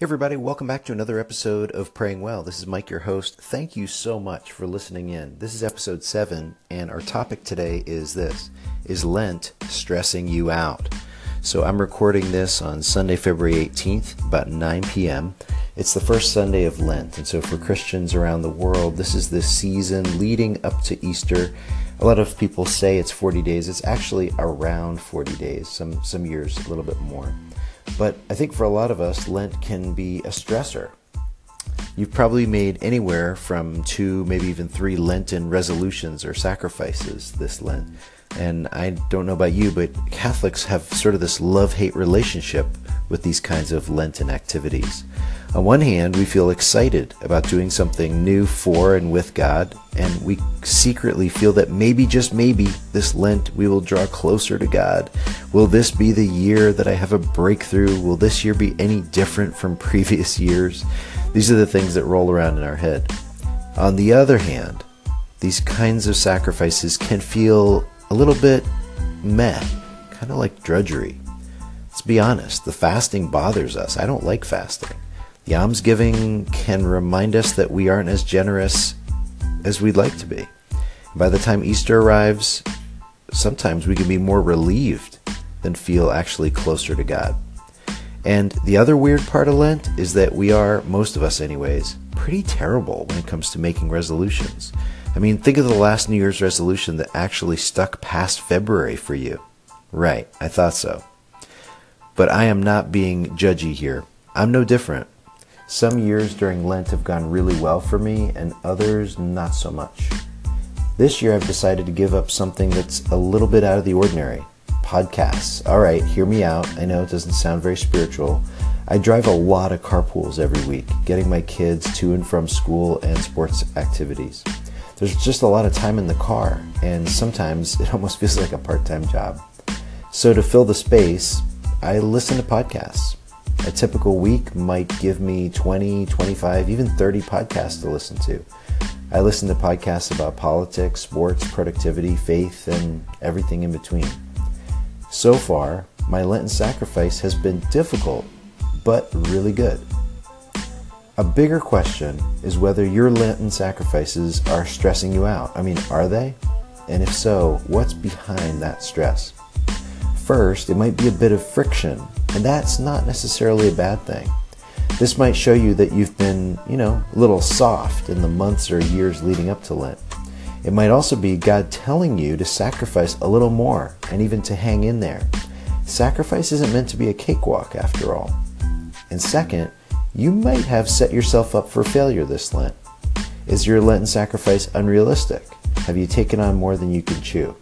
Hey everybody, welcome back to another episode of Praying Well. This is Mike, your host. Thank you so much for listening in. This is episode 7, and our topic today is this Is Lent stressing you out? So I'm recording this on Sunday, February 18th, about 9 p.m. It's the first Sunday of Lent, and so for Christians around the world, this is the season leading up to Easter. A lot of people say it's 40 days. It's actually around 40 days, some, some years a little bit more. But I think for a lot of us, Lent can be a stressor. You've probably made anywhere from two, maybe even three Lenten resolutions or sacrifices this Lent. And I don't know about you, but Catholics have sort of this love hate relationship with these kinds of Lenten activities. On one hand, we feel excited about doing something new for and with God, and we secretly feel that maybe, just maybe, this Lent we will draw closer to God. Will this be the year that I have a breakthrough? Will this year be any different from previous years? These are the things that roll around in our head. On the other hand, these kinds of sacrifices can feel a little bit meh, kind of like drudgery. Let's be honest, the fasting bothers us. I don't like fasting. The almsgiving can remind us that we aren't as generous as we'd like to be. By the time Easter arrives, sometimes we can be more relieved than feel actually closer to God. And the other weird part of Lent is that we are, most of us anyways, pretty terrible when it comes to making resolutions. I mean, think of the last New Year's resolution that actually stuck past February for you. Right, I thought so. But I am not being judgy here. I'm no different. Some years during Lent have gone really well for me, and others not so much. This year I've decided to give up something that's a little bit out of the ordinary podcasts. All right, hear me out. I know it doesn't sound very spiritual. I drive a lot of carpools every week, getting my kids to and from school and sports activities. There's just a lot of time in the car, and sometimes it almost feels like a part time job. So, to fill the space, I listen to podcasts. A typical week might give me 20, 25, even 30 podcasts to listen to. I listen to podcasts about politics, sports, productivity, faith, and everything in between. So far, my Lenten sacrifice has been difficult, but really good. A bigger question is whether your Lenten sacrifices are stressing you out. I mean, are they? And if so, what's behind that stress? First, it might be a bit of friction and that's not necessarily a bad thing. This might show you that you've been, you know, a little soft in the months or years leading up to Lent. It might also be God telling you to sacrifice a little more and even to hang in there. Sacrifice isn't meant to be a cakewalk after all. And second, you might have set yourself up for failure this Lent. Is your Lenten sacrifice unrealistic? Have you taken on more than you can chew?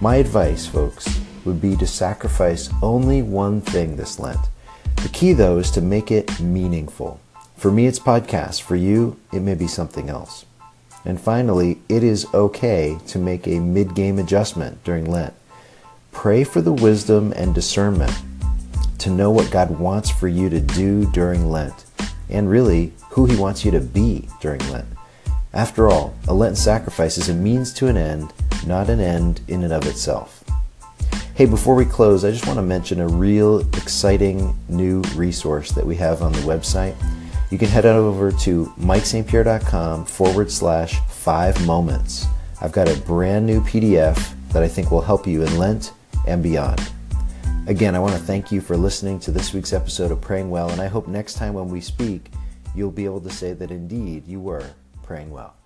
My advice, folks, would be to sacrifice only one thing this Lent. The key, though, is to make it meaningful. For me, it's podcast. For you, it may be something else. And finally, it is okay to make a mid game adjustment during Lent. Pray for the wisdom and discernment to know what God wants for you to do during Lent, and really who He wants you to be during Lent. After all, a Lenten sacrifice is a means to an end, not an end in and of itself. Hey, before we close, I just want to mention a real exciting new resource that we have on the website. You can head over to mikestpierre.com forward slash five moments. I've got a brand new PDF that I think will help you in Lent and beyond. Again, I want to thank you for listening to this week's episode of Praying Well, and I hope next time when we speak, you'll be able to say that indeed you were praying well.